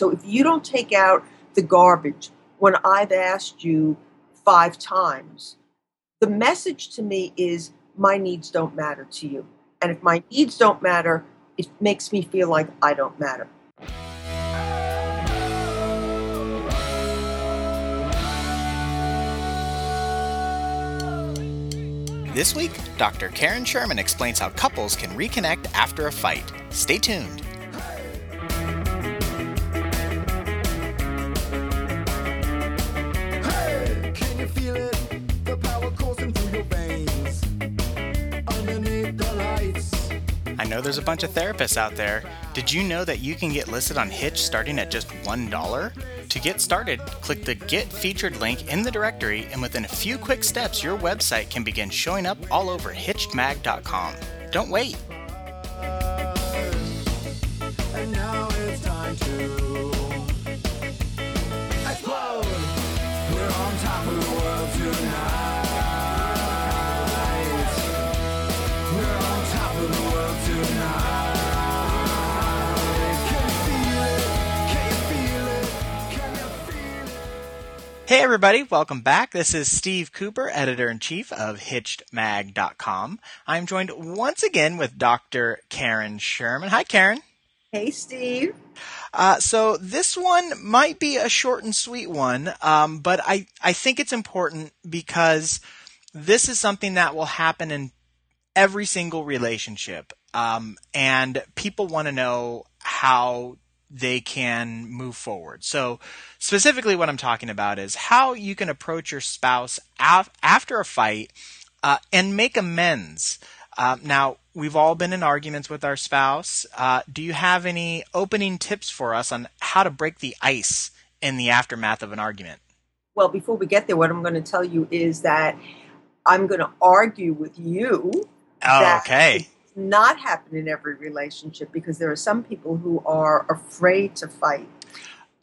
So if you don't take out the garbage when I've asked you five times, the message to me is my needs don't matter to you. And if my needs don't matter, it makes me feel like I don't matter. This week, Dr. Karen Sherman explains how couples can reconnect after a fight. Stay tuned. There's a bunch of therapists out there. Did you know that you can get listed on Hitch starting at just $1? To get started, click the Get Featured link in the directory, and within a few quick steps, your website can begin showing up all over HitchedMag.com. Don't wait. Hey everybody, welcome back. This is Steve Cooper, editor-in-chief of HitchedMag.com. I'm joined once again with Dr. Karen Sherman. Hi Karen. Hey, Steve. Uh, so this one might be a short and sweet one, um, but I, I think it's important because this is something that will happen in every single relationship. Um, and people want to know how they can move forward. So specifically what I'm talking about is how you can approach your spouse af- after a fight uh, and make amends. Uh, now, we've all been in arguments with our spouse. Uh, do you have any opening tips for us on how to break the ice in the aftermath of an argument? Well, before we get there, what I'm going to tell you is that I'm going to argue with you Oh, okay. Not happen in every relationship because there are some people who are afraid to fight.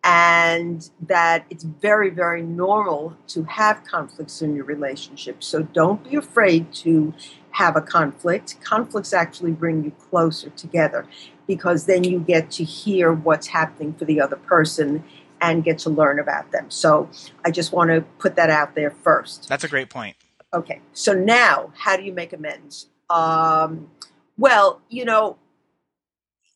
And that it's very very normal to have conflicts in your relationship. So don't be afraid to have a conflict. Conflicts actually bring you closer together because then you get to hear what's happening for the other person and get to learn about them. So i just want to put that out there first. That's a great point. Okay, so now how do you make amends? Um, well, you know,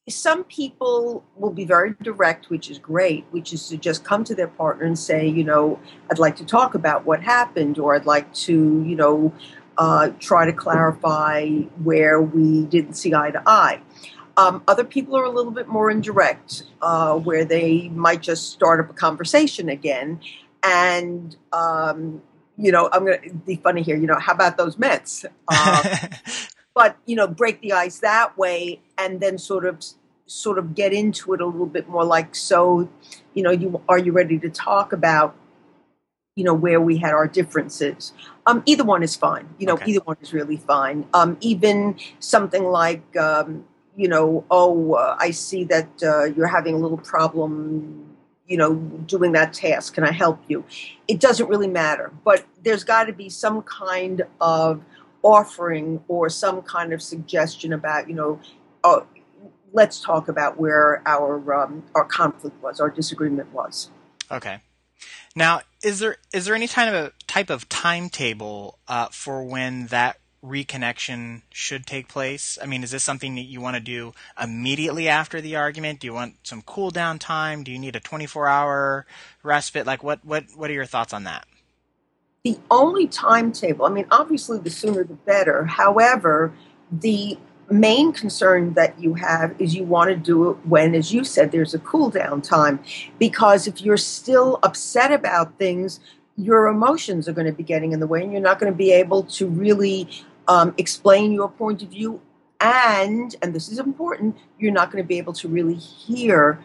some people will be very direct, which is great, which is to just come to their partner and say, you know, I'd like to talk about what happened, or I'd like to, you know, uh, try to clarify where we didn't see eye to eye. Um, other people are a little bit more indirect, uh, where they might just start up a conversation again. And um, you know, I'm going to be funny here. You know, how about those Mets? Um, but you know, break the ice that way, and then sort of, sort of get into it a little bit more. Like, so, you know, you are you ready to talk about, you know, where we had our differences? Um, either one is fine. You know, Okay. either one is really fine. Um, even something like, um, you know, oh, uh, I see that uh, you're having a little problem. You know, doing that task. Can I help you? it doesn't really matter. But there's got to be some kind of offering or some kind of suggestion about, you know, oh, let's talk about where our um, our conflict was, our disagreement was. Okay. Now, is there is there any kind of a type of timetable uh, for when that reconnection should take place? I mean, is this something that you want to do immediately after the argument? Do you want some cool down time? Do you need a 24 hour respite? Like, what what what are your thoughts on that? The only timetable, I mean, obviously the sooner the better. However, the main concern that you have is you want to do it when, as you said, there's a cool down time. Because if you're still upset about things, your emotions are going to be getting in the way and you're not going to be able to really um, explain your point of view. And, and this is important, you're not going to be able to really hear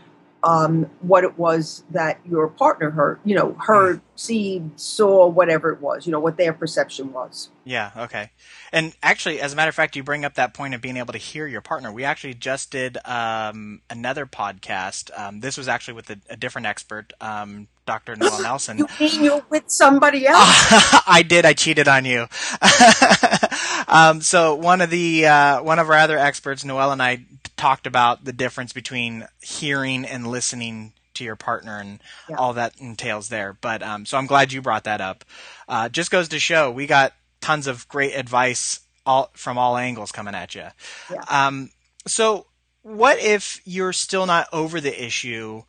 um, what it was that your partner heard, you know, heard, see, saw, whatever it was, you know, what their perception was. Yeah, okay. And actually, as a matter of fact, you bring up that point of being able to hear your partner. We actually just did um, another podcast. Um, this was actually with a, a different expert, um, Dr. Noel Nelson. You mean you're with somebody else? I did. I cheated on you. um, so one of the uh, one of our other experts, Noel and I, talked about the difference between hearing and listening to your partner and Yeah. all that entails there. But um, so I'm glad you brought that up. Uh, just goes to show we got tons of great advice all from all angles coming at you. Yeah. Um, so what if you're still not over the issue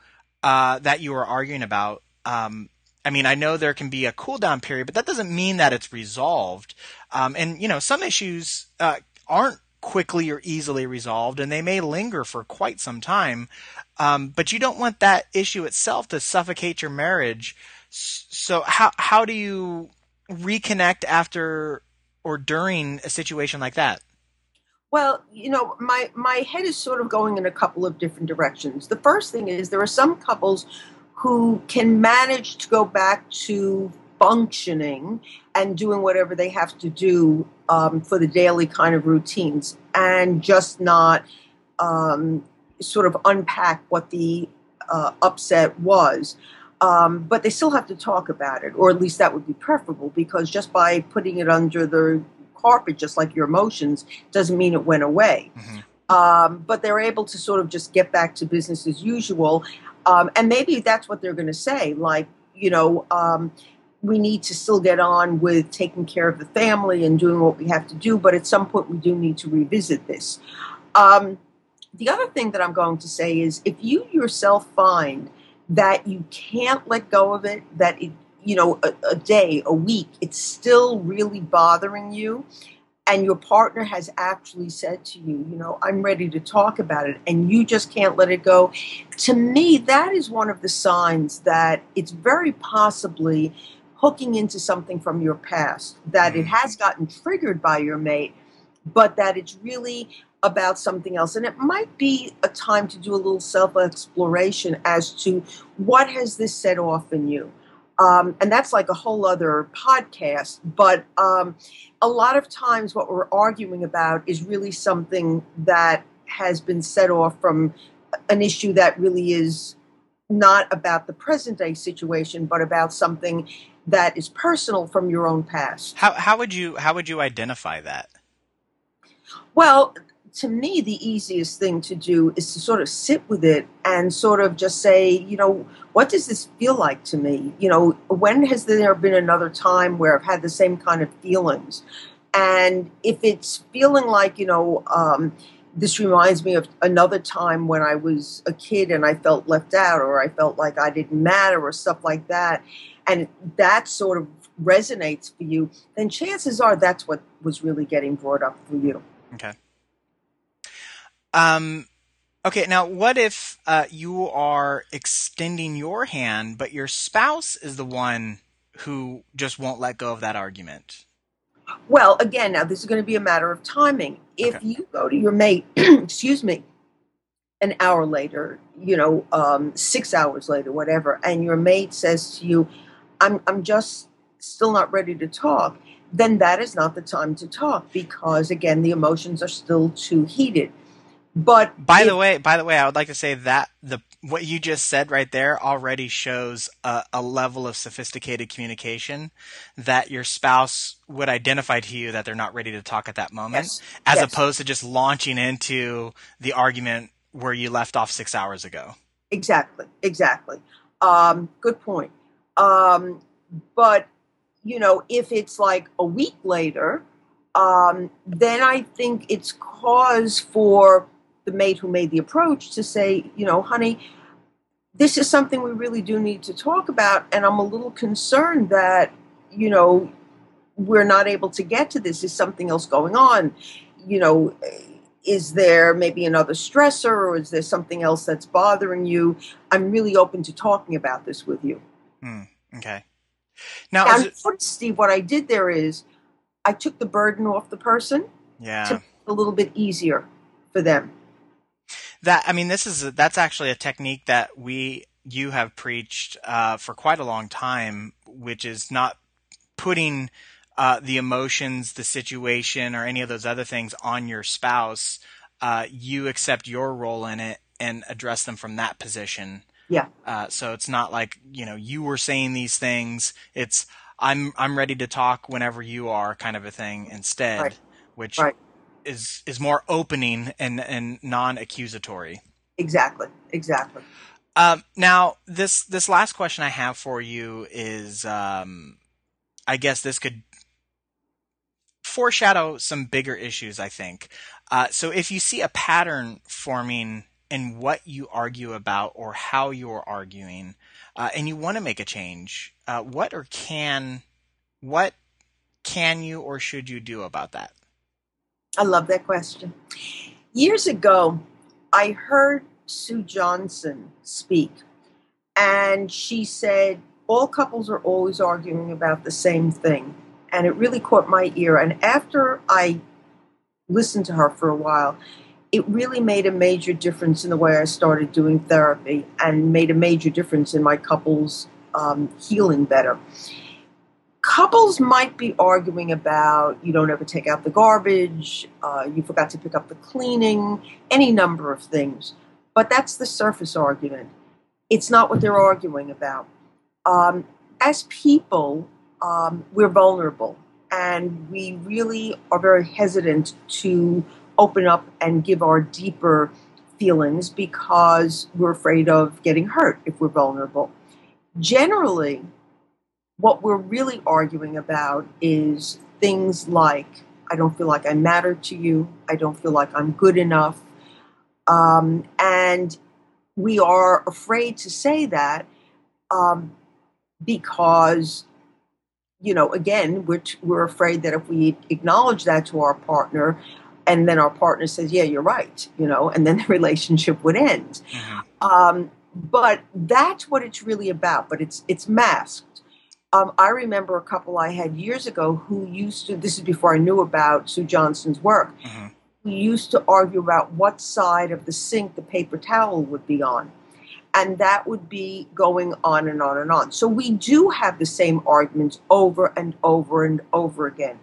uh, that you were arguing about? Um, I mean, I know there can be a cool down period, but that doesn't mean that it's resolved. Um, and you know, some issues uh, aren't quickly or easily resolved, and they may linger for quite some time. Um, but you don't want that issue itself to suffocate your marriage. So how how do you reconnect after or during a situation like that? Well, you know, my my head is sort of going in a couple of different directions. The first thing is there are some couples who can manage to go back to functioning and doing whatever they have to do um, for the daily kind of routines, and just not um, sort of unpack what the uh, upset was. Um, but they still have to talk about it, or at least that would be preferable, because just by putting it under the carpet, just like your emotions, doesn't mean it went away. Mhm. Um, but they're able to sort of just get back to business as usual. Um, and maybe that's what they're going to say. Like, you know, um, we need to still get on with taking care of the family and doing what we have to do, but at some point we do need to revisit this. Um, the other thing that I'm going to say is if you yourself find that you can't let go of it, that it, you know, a, a day, a week, it's still really bothering you, and your partner has actually said to you, you know, I'm ready to talk about it, and you just can't let it go, to me, that is one of the signs that it's very possibly hooking into something from your past, that it has gotten triggered by your mate, but that it's really about something else. And it might be a time to do a little self exploration as to what has this set off in you. Um, and that's like a whole other podcast. But um, a lot of times, what we're arguing about is really something that has been set off from an issue that really is not about the present day situation, but about something that is personal from your own past. How how would you how would you identify that? Well, to me, the easiest thing to do is to sort of sit with it and sort of just say, you know, what does this feel like to me? You know, when has there been another time where I've had the same kind of feelings? And if it's feeling like, you know, um, this reminds me of another time when I was a kid and I felt left out or I felt like I didn't matter or stuff like that, and that sort of resonates for you, then chances are that's what was really getting brought up for you. Okay. Um, okay. Now, what if uh, you are extending your hand, but your spouse is the one who just won't let go of that argument? Well, again, now this is going to be a matter of timing. If Okay. you go to your mate, excuse me, an hour later, you know, um, six hours later, whatever, and your mate says to you, "I'm, I'm just still not ready to talk," then that is not the time to talk because, again, the emotions are still too heated. But By if- the way, by the way, I would like to say that the what you just said right there already shows a, a level of sophisticated communication that your spouse would identify to you that they're not ready to talk at that moment, Yes. as Yes. opposed to just launching into the argument where you left off six hours ago. Exactly, exactly. Um, good point. Um, but you know, if it's like a week later, um, then I think it's cause for the mate who made the approach to say, you know, honey, this is something we really do need to talk about, and I'm a little concerned that you know we're not able to get to this. Is something else going on? You know, is there maybe another stressor or is there something else that's bothering you? I'm really open to talking about this with you. Hmm. Okay. Now, And it, Steve, what I did there is I took the burden off the person yeah. to make it a little bit easier for them. That i mean this is a, that's actually a technique that we you have preached uh, for quite a long time which is not putting uh, the emotions the situation or any of those other things on your spouse uh, you accept your role in it and address them from that position Yeah. uh, so it's not like you know you were saying these things it's i'm i'm ready to talk whenever you are kind of a thing instead Right. which Right. Is is more opening and and non-accusatory Exactly, exactly. Um, now, this this last question I have for you is, um, I guess this could foreshadow some bigger issues. I think. Uh, so, if you see a pattern forming in what you argue about or how you're arguing, uh, and you want to make a change, uh, what or can what can you or should you do about that? I love that question. Years ago, I heard Sue Johnson speak, and she said, All couples are always arguing about the same thing. And it really caught my ear. And after I listened to her for a while, it really made a major difference in the way I started doing therapy and made a major difference in my couples um, healing better couples might be arguing about you don't ever take out the garbage, uh, you forgot to pick up the cleaning, any number of things. But that's the surface argument. It's not what they're arguing about. Um, as people, um, we're vulnerable and we really are very hesitant to open up and give our deeper feelings because we're afraid of getting hurt if we're vulnerable. Generally, what we're really arguing about is things like I don't feel like I matter to you, I don't feel like I'm good enough. Um, and we are afraid to say that um, because, you know, again, we're, t- we're afraid that if we acknowledge that to our partner, and then our partner says, "Yeah, you're right," you know, and then the relationship would end. Mm-hmm. Um, but that's what it's really about. But it's it's masked um, I remember a couple I had years ago who used to, this is before I knew about Sue Johnson's work, mm-hmm. who used to argue about what side of the sink the paper towel would be on. And that would be going on and on and on. So we do have the same arguments over and over and over again.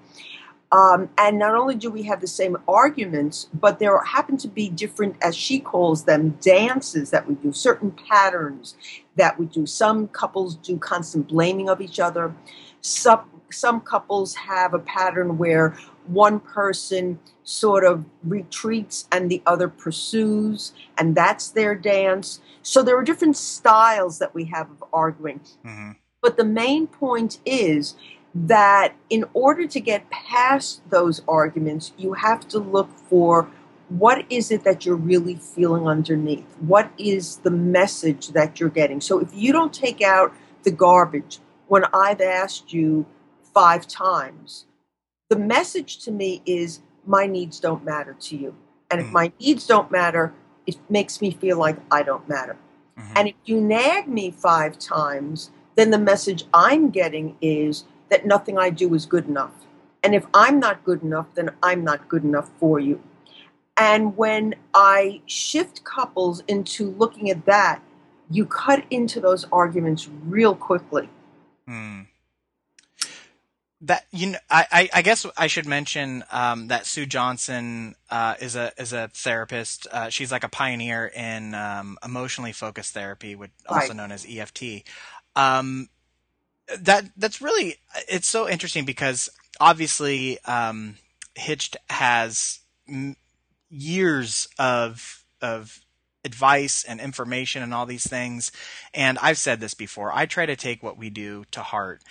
Um, and not only do we have the same arguments, but there happen to be different, as she calls them, dances that we do, certain patterns that we do. Some couples do constant blaming of each other. Some, some couples have a pattern where one person sort of retreats and the other pursues, and that's their dance. So there are different styles that we have of arguing. Mm-hmm. But the main point is that in order to get past those arguments, you have to look for what is it that you're really feeling underneath? What is the message that you're getting? So if you don't take out the garbage when I've asked you five times, the message to me is my needs don't matter to you. And if mm-hmm. my needs don't matter, it makes me feel like I don't matter. Mm-hmm. And if you nag me five times, then the message I'm getting is that nothing I do is good enough. And if I'm not good enough, then I'm not good enough for you. And when I shift couples into looking at that, you cut into those arguments real quickly. Hmm. That you know, I, I guess I should mention um, that Sue Johnson uh, is a is a therapist. Uh, she's like a pioneer in um, emotionally focused therapy, which also right. known as EFT. Um, that that's really it's so interesting because obviously um, Hitched has m- years of of advice and information and all these things, and I've said this before. I try to take what we do to heart,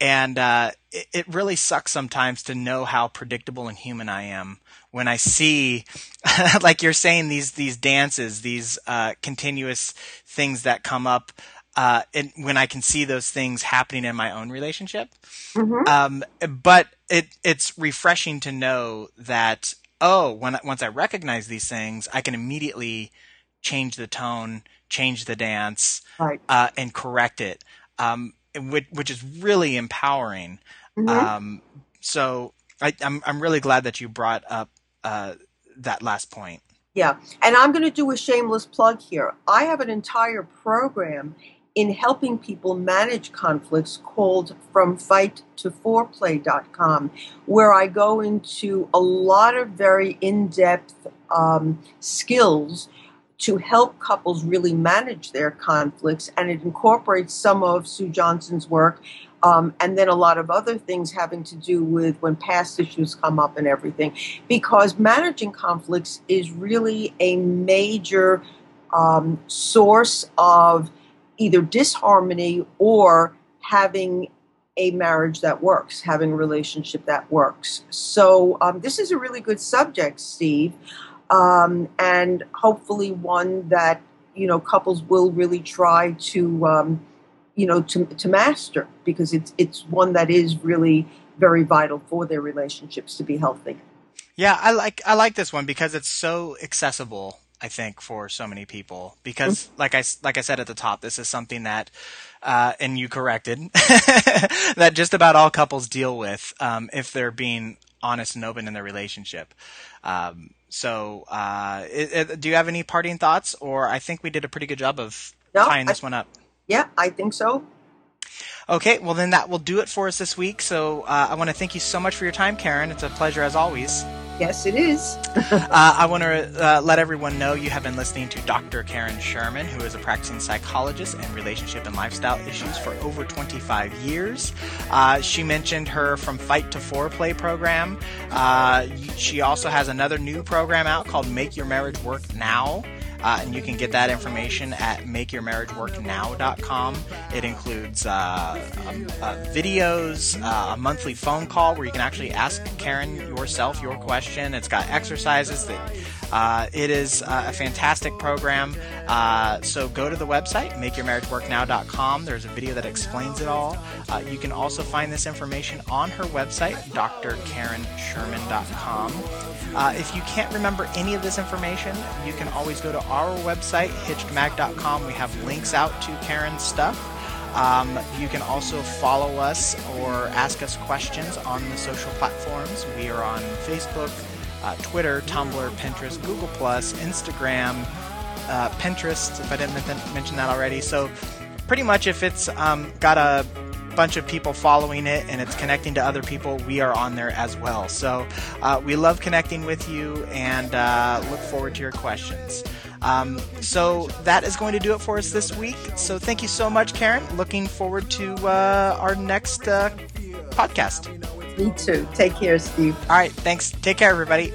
and uh, it, it, really sucks sometimes to know how predictable and human I am when I see, like you're saying, these these dances, these uh, continuous things that come up uh, and when I can see those things happening in my own relationship. Mm-hmm. Um, but it it's refreshing to know that oh, when once I recognize these things, I can immediately change the tone, change the dance, right. uh, and correct it, um, which, which, is really empowering. Mm-hmm. Um, so I, am I'm, I'm really glad that you brought up uh, that last point. Yeah, and I'm going to do a shameless plug here. I have an entire program in helping people manage conflicts called From Fight to Foreplay.com, where I go into a lot of very in depth um, skills to help couples really manage their conflicts. And it incorporates some of Sue Johnson's work um, and then a lot of other things having to do with when past issues come up and everything. Because managing conflicts is really a major um, source of either disharmony or having a marriage that works, having a relationship that works. So, um, this is a really good subject, Steve, um, and hopefully one that you know couples will really try to um, you know to, to master because it's it's one that is really very vital for their relationships to be healthy. Yeah, I like I like this one because it's so accessible. I think for so many people because, like I like I said at the top, this is something that, uh, and you corrected that just about all couples deal with um, if they're being honest and open in their relationship. Um, so, uh, it, it, do you have any parting thoughts, or I think we did a pretty good job of No, tying I- this one up. Yeah, I think so. Okay, well then that will do it for us this week. So uh, I want to thank you so much for your time, Karen. It's a pleasure as always. Yes, it is. Uh, I want to uh, let everyone know you have been listening to Dr. Karen Sherman, who is a practicing psychologist in relationship and lifestyle issues for over 25 years. Uh, she mentioned her From Fight to Foreplay program. Uh, she also has another new program out called Make Your Marriage Work Now. Uh, and you can get that information at makeyourmarriageworknow.com. It includes uh, um, uh, videos, uh, a monthly phone call where you can actually ask Karen yourself your question. It's got exercises that uh, it is a fantastic program. So go to the website, makeyourmarriageworknow.com. There's a video that explains it all. You can also find this information on her website, drkarensherman.com. Uh, if you can't remember any of this information, you can always go to our website, hitchedmag.com. We have links out to Karen's stuff. Um, you can also follow us or ask us questions on the social platforms. We are on Facebook, uh, Twitter, Tumblr, Pinterest, Google Instagram, uh, Pinterest. If I didn't mention that already, so pretty much if it's um, got a bunch of people following it and it's connecting to other people, we are on there as well. So uh, we love connecting with you and uh, look forward to your questions. Um, so that is going to do it for us this week. So thank you so much, Karen. Looking forward to uh, our next uh, podcast. Me too. Take care, Steve. All right, thanks. Take care, everybody.